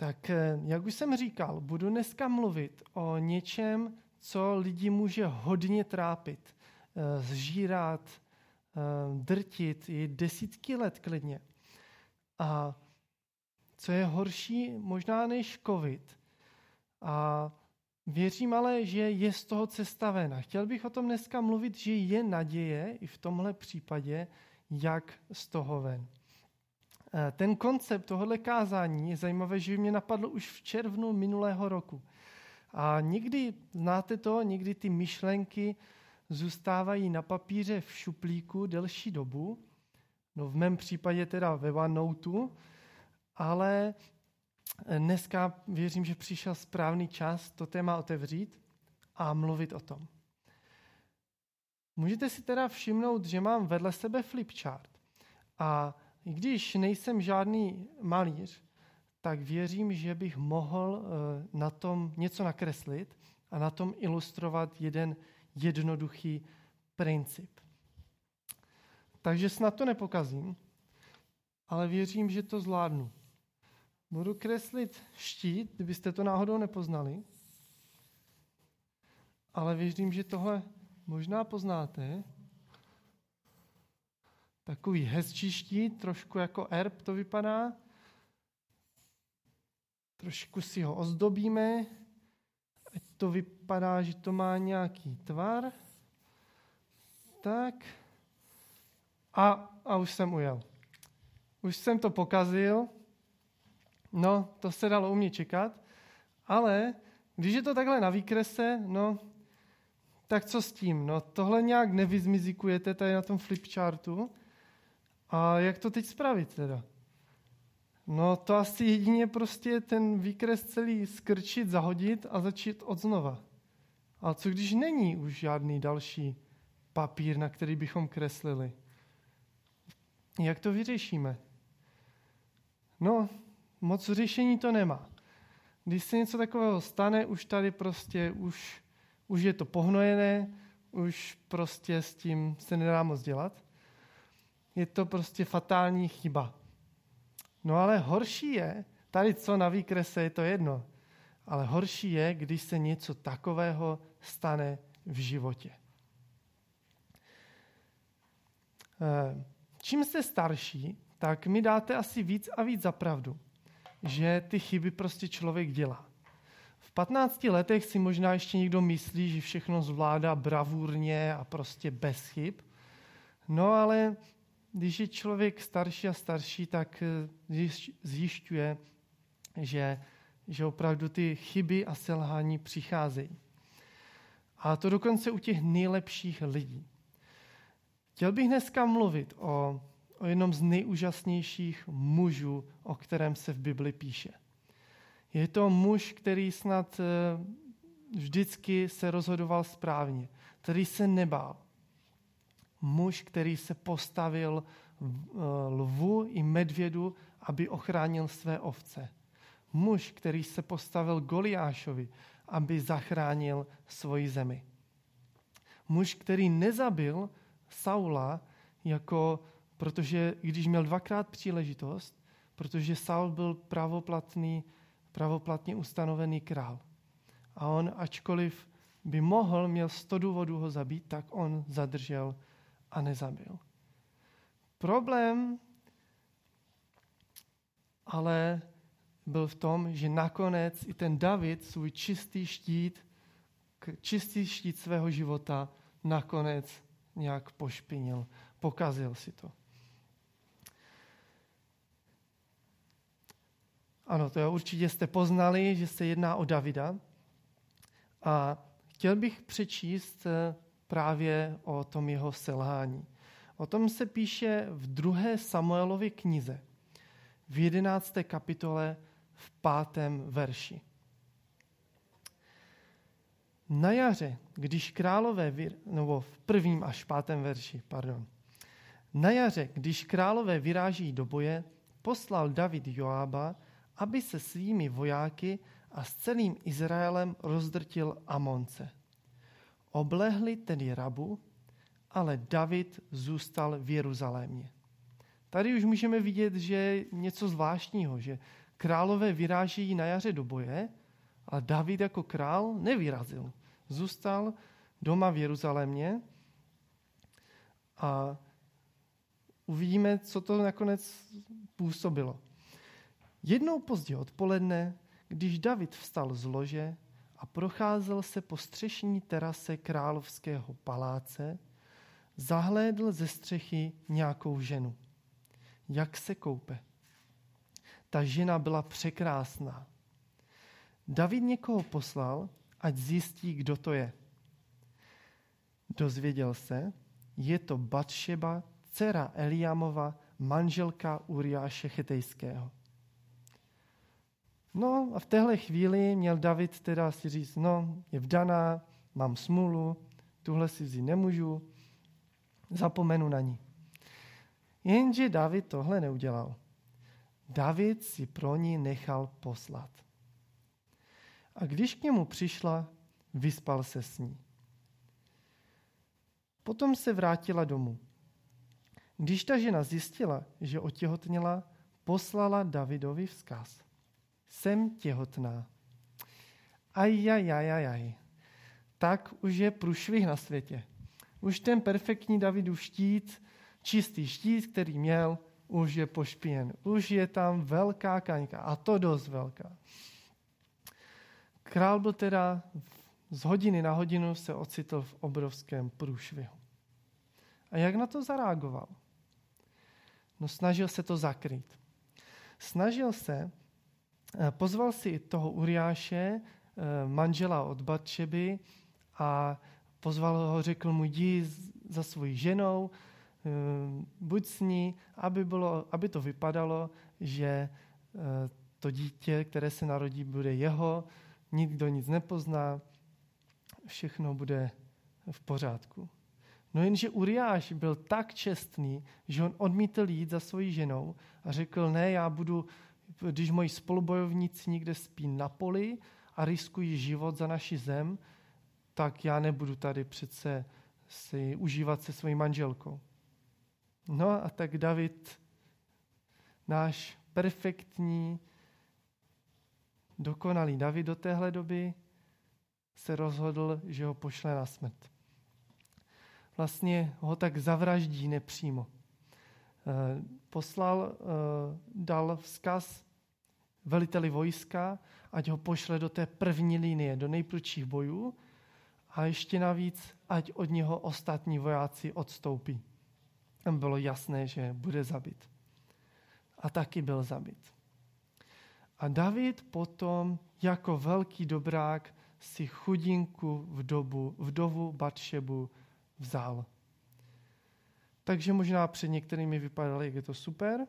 Tak eh, jak už jsem říkal, budu dneska mluvit o něčem, co lidi může hodně trápit, eh, zžírat, eh, drtit i desítky let klidně. A co je horší možná než covid. A věřím ale, že je z toho cesta ven. A chtěl bych o tom dneska mluvit, že je naděje i v tomhle případě, jak z toho ven. Eh, ten koncept tohohle kázání je zajímavé, že mě napadlo už v červnu minulého roku. A někdy, znáte to, někdy ty myšlenky zůstávají na papíře v šuplíku delší dobu, no v mém případě teda ve OneNoteu, ale dneska věřím, že přišel správný čas to téma otevřít a mluvit o tom. Můžete si teda všimnout, že mám vedle sebe flipchart. A i když nejsem žádný malíř, tak věřím, že bych mohl eh, na tom něco nakreslit a na tom ilustrovat jeden jednoduchý princip. Takže snad to nepokazím, ale věřím, že to zvládnu. Budu kreslit štít, kdybyste to náhodou nepoznali, ale věřím, že tohle možná poznáte. Takový hezčí štít, trošku jako erb to vypadá. Trošku si ho ozdobíme, ať to vypadá, že to má nějaký tvar. Tak. A, a už jsem ujel. Už jsem to pokazil. No, to se dalo u mě čekat. Ale když je to takhle na výkrese, no, tak co s tím? No, tohle nějak nevyzmizikujete tady na tom flipchartu. A jak to teď spravit teda? No to asi jedině prostě ten výkres celý skrčit, zahodit a začít od znova. A co když není už žádný další papír, na který bychom kreslili? Jak to vyřešíme? No, moc řešení to nemá. Když se něco takového stane, už tady prostě, už, už je to pohnojené, už prostě s tím se nedá moc dělat je to prostě fatální chyba. No ale horší je, tady co na výkrese je to jedno, ale horší je, když se něco takového stane v životě. Eh, čím jste starší, tak mi dáte asi víc a víc za pravdu, že ty chyby prostě člověk dělá. V 15 letech si možná ještě někdo myslí, že všechno zvládá bravurně a prostě bez chyb. No ale když je člověk starší a starší, tak eh, zjišťuje, že, že opravdu ty chyby a selhání přicházejí. A to dokonce u těch nejlepších lidí. Chtěl bych dneska mluvit o, o jednom z nejúžasnějších mužů, o kterém se v Bibli píše. Je to muž, který snad eh, vždycky se rozhodoval správně, který se nebál, muž, který se postavil eh, lvu i medvědu, aby ochránil své ovce. Muž, který se postavil Goliášovi, aby zachránil svoji zemi. Muž, který nezabil Saula, jako, protože když měl dvakrát příležitost, protože Saul byl pravoplatný, pravoplatně ustanovený král. A on, ačkoliv by mohl, měl sto důvodů ho zabít, tak on zadržel a nezabil. Problém ale byl v tom, že nakonec i ten David svůj čistý štít, čistý štít svého života nakonec nějak pošpinil, pokazil si to. Ano, to je určitě jste poznali, že se jedná o Davida. A chtěl bych přečíst právě o tom jeho selhání. O tom se píše v druhé Samuelově knize, v jedenácté kapitole, v pátém verši. Na jaře, když králové, nebo v prvním až pátém verši, pardon. Na jaře, když králové vyráží do boje, poslal David Joába, aby se svými vojáky a s celým Izraelem rozdrtil Amonce. Oblehli tedy Rabu, ale David zůstal v Jeruzalémě. Tady už můžeme vidět, že něco zvláštního, že králové vyrážejí na jaře do boje, ale David jako král nevyrazil. Zůstal doma v Jeruzalémě a uvidíme, co to nakonec působilo. Jednou pozdě odpoledne, když David vstal z lože a procházel se po střešní terase královského paláce, zahlédl ze střechy nějakou ženu. Jak se koupe. Ta žena byla překrásná. David někoho poslal, ať zjistí, kdo to je. Dozvěděl se, je to Batšeba, dcera Eliamova, manželka Uriáše Chetejského. No a v téhle chvíli měl David teda si říct, no, je vdaná, mám smůlu, tuhle si vzít nemůžu, zapomenu na ní. Jenže David tohle neudělal. David si pro ní nechal poslat. A když k němu přišla, vyspal se s ní. Potom se vrátila domů. Když ta žena zjistila, že otěhotněla, poslala Davidovi vzkaz. Jsem těhotná. Ajajajajaj. Tak už je průšvih na světě. Už ten perfektní Davidův štít, čistý štít, který měl, už je pošpěn. Už je tam velká kaňka. A to dost velká. Král byl teda z hodiny na hodinu se ocitl v obrovském průšvihu. A jak na to zareagoval? No snažil se to zakrýt. Snažil se, pozval si toho Uriáše, eh, manžela od Batšeby a pozval ho, řekl mu, jdi za svojí ženou, eh, buď s ní, aby, bylo, aby to vypadalo, že to dítě, které se narodí, bude jeho, nikdo nic nepozná, všechno bude v pořádku. No jenže Uriáš byl tak čestný, že on odmítl jít za svojí ženou a řekl, ne, já budu, když moji spolubojovníci někde spí na poli a riskují život za naši zem, tak já nebudu tady přece si užívat se svojí manželkou. No a tak David, náš perfektní, dokonalý David do téhle doby, se rozhodl, že ho pošle na smrt vlastně ho tak zavraždí nepřímo. Eh, poslal, eh, dal vzkaz veliteli vojska, ať ho pošle do té první linie, do nejprudších bojů a ještě navíc, ať od něho ostatní vojáci odstoupí. Tam bylo jasné, že bude zabit. A taky byl zabit. A David potom jako velký dobrák si chudinku v dobu, vdovu Batšebu vzal. Takže možná před některými vypadalo, jak je to super,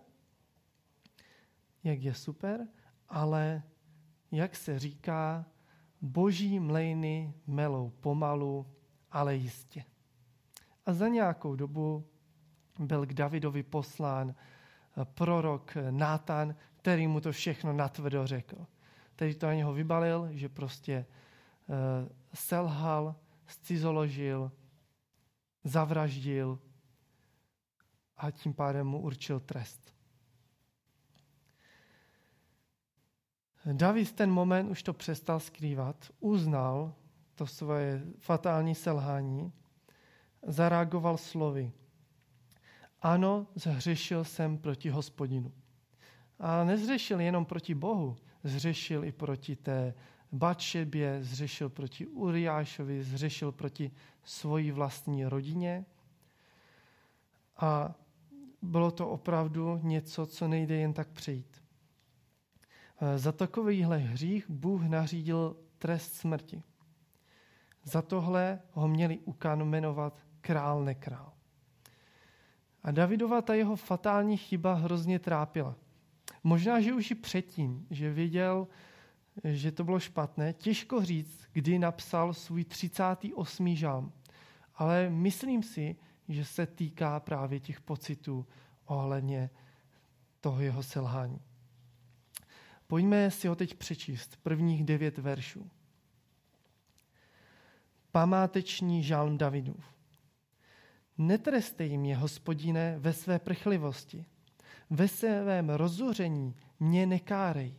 jak je super, ale jak se říká, boží mlejny melou pomalu, ale jistě. A za nějakou dobu byl k Davidovi poslán prorok Nátan, který mu to všechno natvrdo řekl. Tedy to na něho vybalil, že prostě uh, selhal, scizoložil, zavraždil a tím pádem mu určil trest. David ten moment už to přestal skrývat, uznal to svoje fatální selhání, zareagoval slovy. Ano, zhřešil jsem proti hospodinu. A nezřešil jenom proti Bohu, zřešil i proti té Batšebě, zřešil proti Uriášovi, zřešil proti svojí vlastní rodině. A bylo to opravdu něco, co nejde jen tak přejít. Za takovýhle hřích Bůh nařídil trest smrti. Za tohle ho měli ukanomenovat král nekrál. A Davidova ta jeho fatální chyba hrozně trápila. Možná, že už i předtím, že viděl, že to bylo špatné, těžko říct, kdy napsal svůj 38. žám. Ale myslím si, že se týká právě těch pocitů ohledně toho jeho selhání. Pojďme si ho teď přečíst, prvních devět veršů. Památeční žálm Davidův. Netrestej mě, hospodine, ve své prchlivosti. ve svém rozuření mě nekárej.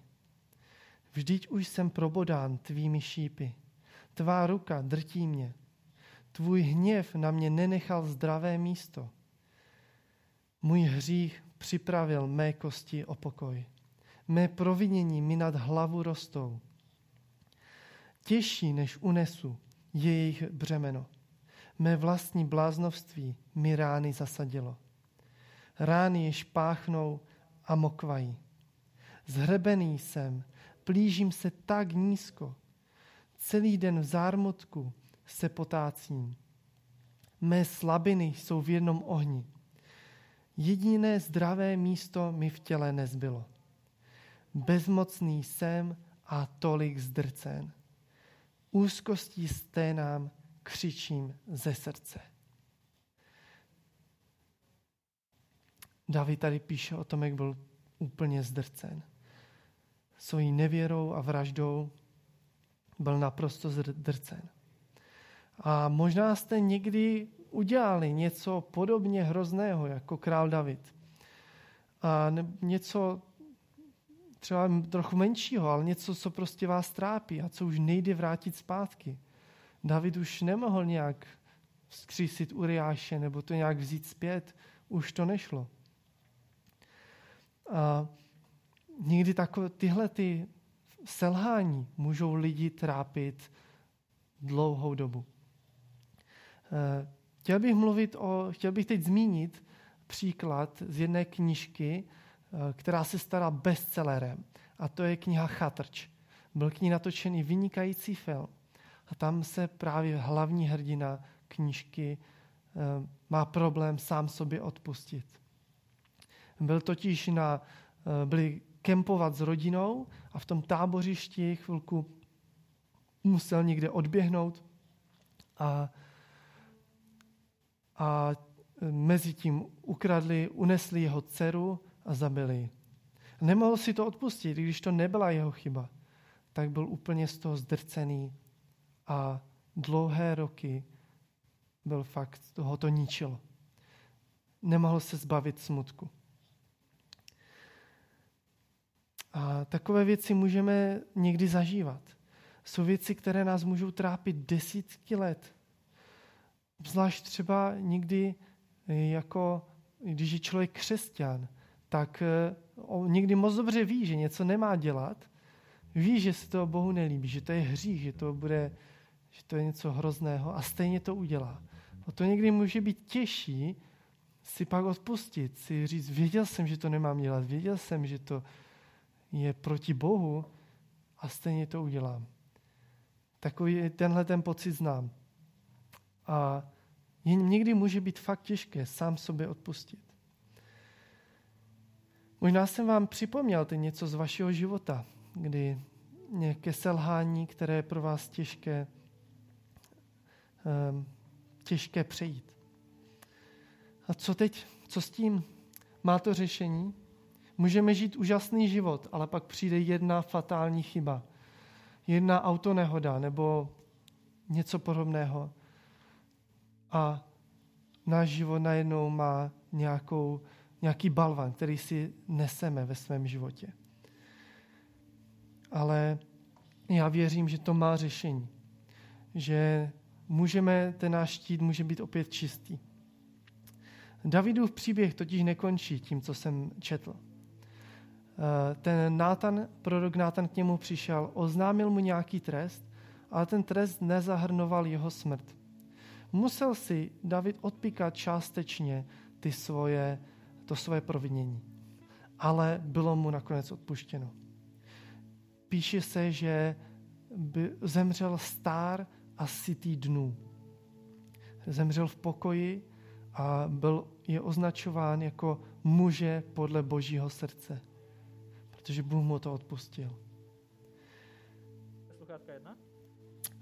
Vždyť už jsem probodán tvými šípy. Tvá ruka drtí mě. Tvůj hněv na mě nenechal zdravé místo. Můj hřích připravil mé kosti o pokoj. Mé provinění mi nad hlavu rostou. Těžší než unesu je jejich břemeno. Mé vlastní bláznovství mi rány zasadilo. Rány jež páchnou a mokvají. Zhrebený jsem, plížím se tak nízko. Celý den v zármutku se potácím. Mé slabiny jsou v jednom ohni. Jediné zdravé místo mi v těle nezbylo. Bezmocný jsem a tolik zdrcen. Úzkostí sténám křičím ze srdce. David tady píše o tom, jak byl úplně zdrcen. Svojí nevěrou a vraždou byl naprosto zdrcen. A možná jste někdy udělali něco podobně hrozného jako král David. A něco třeba trochu menšího, ale něco, co prostě vás trápí a co už nejde vrátit zpátky. David už nemohl nějak zkřísit Uriáše nebo to nějak vzít zpět. Už to nešlo. A někdy takové, tyhle ty selhání můžou lidi trápit dlouhou dobu. Eh, chtěl bych mluvit o, chtěl bych teď zmínit příklad z jedné knižky, eh, která se stala bestsellerem. A to je kniha Chatrč. Byl k ní natočený vynikající film. A tam se právě hlavní hrdina knížky eh, má problém sám sobě odpustit. Byl totiž na, byli kempovat s rodinou a v tom tábořišti chvilku musel někde odběhnout a a mezi tím ukradli, unesli jeho dceru a zabili Nemohl si to odpustit, když to nebyla jeho chyba. Tak byl úplně z toho zdrcený a dlouhé roky byl fakt, toho to ničilo. Nemohl se zbavit smutku. A takové věci můžeme někdy zažívat. Jsou věci, které nás můžou trápit desítky let, Zvlášť třeba někdy, eh, jako když je člověk křesťan, tak eh, někdy moc dobře ví, že něco nemá dělat, ví, že se to Bohu nelíbí, že to je hřích, že to bude, že to je něco hrozného a stejně to udělá. A to někdy může být těžší si pak odpustit, si říct, věděl jsem, že to nemám dělat, věděl jsem, že to je proti Bohu a stejně to udělám. Takový tenhle ten pocit znám. A někdy může být fakt těžké sám sobě odpustit. Možná jsem vám připomněl ty něco z vašeho života, kdy nějaké selhání, které je pro vás těžké, um, těžké přejít. A co teď? Co s tím? Má to řešení? Můžeme žít úžasný život, ale pak přijde jedna fatální chyba. Jedna autonehoda nebo něco podobného a náš život najednou má nějakou, nějaký balvan, který si neseme ve svém životě. Ale já věřím, že to má řešení. Že můžeme, ten náš štít může být opět čistý. Davidův příběh totiž nekončí tím, co jsem četl. Eh, ten Nátan, prorok Nátan k němu přišel, oznámil mu nějaký trest, ale ten trest nezahrnoval jeho smrt musel si David odpíkat částečně ty svoje, to svoje provinění. Ale bylo mu nakonec odpuštěno. Píše se, že by zemřel star a sytý dnů. Zemřel v pokoji a byl, je označován jako muže podle božího srdce, protože Bůh mu to odpustil.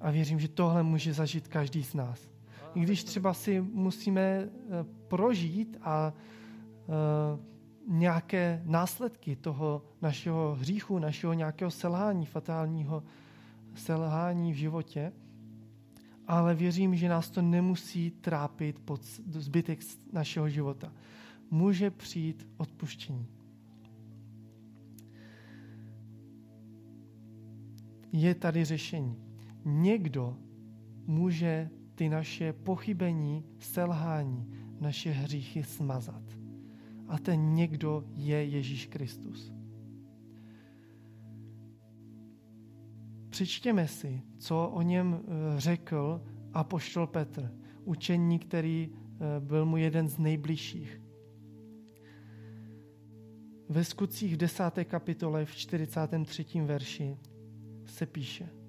A věřím, že tohle může zažít každý z nás i když třeba si musíme eh, prožít a eh, nějaké následky toho našeho hříchu, našeho nějakého selhání, fatálního selhání v životě, ale věřím, že nás to nemusí trápit pod zbytek našeho života. Může přijít odpuštění. Je tady řešení. Někdo může ty naše pochybení, selhání, naše hříchy smazat. A ten někdo je Ježíš Kristus. Přečtěme si, co o něm eh, řekl apoštol Petr, učení, který eh, byl mu jeden z nejbližších. Ve skutcích v 10. kapitole v 43. verši se píše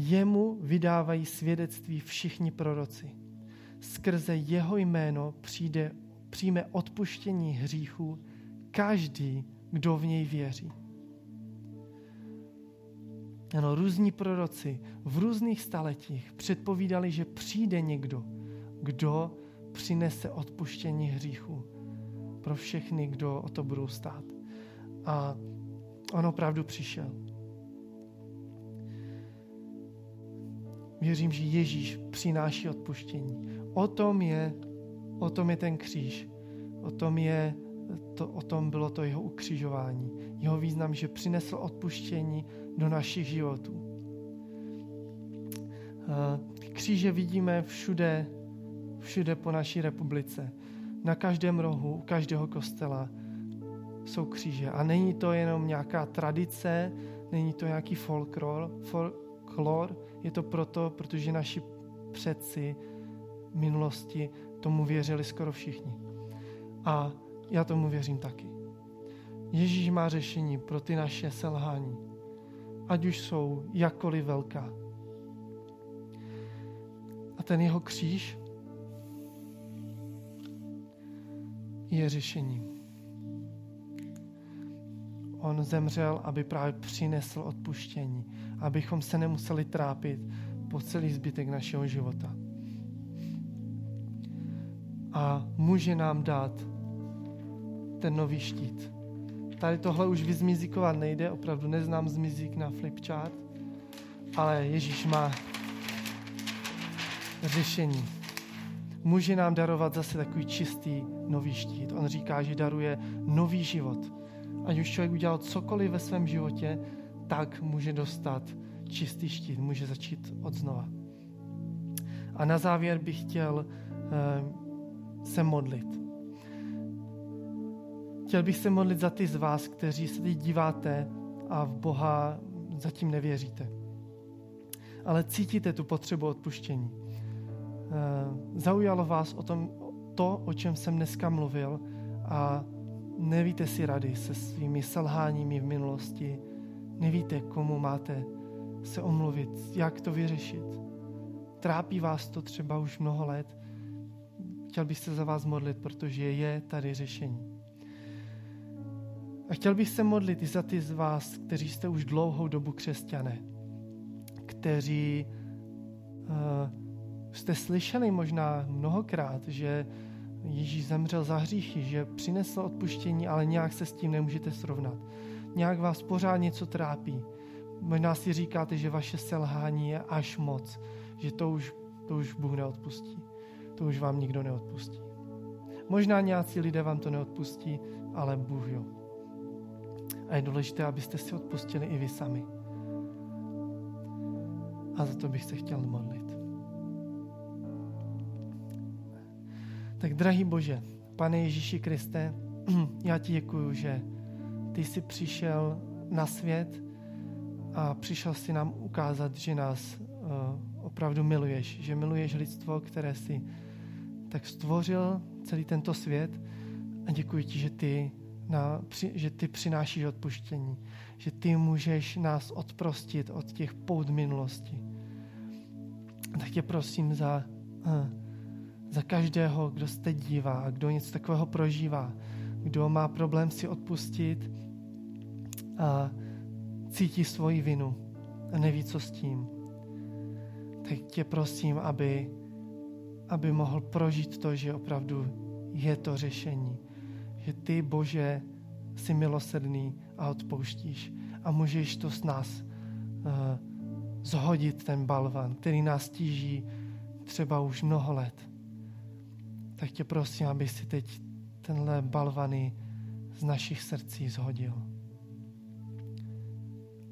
Jemu vydávají svědectví všichni proroci. Skrze jeho jméno přijde, přijme odpuštění hříchů každý, kdo v něj věří. Ano, různí proroci v různých staletích předpovídali, že přijde někdo, kdo přinese odpuštění hříchů pro všechny, kdo o to budou stát. A on opravdu přišel. Věřím, že Ježíš přináší odpuštění. O tom je, o tom je ten kříž. O tom, je, to, o tom bylo to jeho ukřižování. Jeho význam, že přinesl odpuštění do našich životů. Kříže vidíme všude, všude po naší republice. Na každém rohu, u každého kostela jsou kříže. A není to jenom nějaká tradice, není to nějaký folklor, folklor je to proto, protože naši předci minulosti tomu věřili skoro všichni. A já tomu věřím taky. Ježíš má řešení pro ty naše selhání, ať už jsou jakkoliv velká. A ten jeho kříž je řešením. On zemřel, aby právě přinesl odpuštění, abychom se nemuseli trápit po celý zbytek našeho života. A může nám dát ten nový štít. Tady tohle už vyzmizikovat nejde, opravdu neznám zmizik na flipchart, ale Ježíš má řešení. Může nám darovat zase takový čistý nový štít. On říká, že daruje nový život. Ať už člověk udělal cokoliv ve svém životě, tak může dostat čistý štít, může začít od znova. A na závěr bych chtěl uh, se modlit. Chtěl bych se modlit za ty z vás, kteří se teď díváte a v Boha zatím nevěříte. Ale cítíte tu potřebu odpuštění. Eh, zaujalo vás o tom, to, o čem jsem dneska mluvil a nevíte si rady se svými selháními v minulosti, nevíte, komu máte se omluvit, jak to vyřešit. Trápí vás to třeba už mnoho let. Chtěl bych se za vás modlit, protože je tady řešení. A chtěl bych se modlit i za ty z vás, kteří jste už dlouhou dobu křesťané, kteří uh, jste slyšeli možná mnohokrát, že Ježíš zemřel za hříchy, že přinesl odpuštění, ale nějak se s tím nemůžete srovnat. Nějak vás pořád něco trápí. Možná si říkáte, že vaše selhání je až moc, že to už, to už Bůh neodpustí. To už vám nikdo neodpustí. Možná nějací lidé vám to neodpustí, ale Bůh jo. A je důležité, abyste si odpustili i vy sami. A za to bych se chtěl modlit. Tak drahý Bože, Pane Ježíši Kriste, já ti děkuju, že ty jsi přišel na svět a přišel si nám ukázat, že nás uh, opravdu miluješ, že miluješ lidstvo, které si tak stvořil celý tento svět a děkuji ti, že ty na, že ty přinášíš odpuštění, že ty můžeš nás odprostit od těch pout minulosti. Tak tě prosím za, eh, za každého, kdo se dívá, kdo něco takového prožívá, kdo má problém si odpustit a cítí svoji vinu a neví, co s tím. Tak tě prosím, aby, aby mohl prožít to, že opravdu je to řešení že ty, Bože, jsi milosrdný a odpouštíš. A můžeš to s nás uh, zhodit, ten balvan, který nás tíží třeba už mnoho let. Tak tě prosím, aby si teď tenhle balvany z našich srdcí zhodil.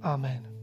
Amen.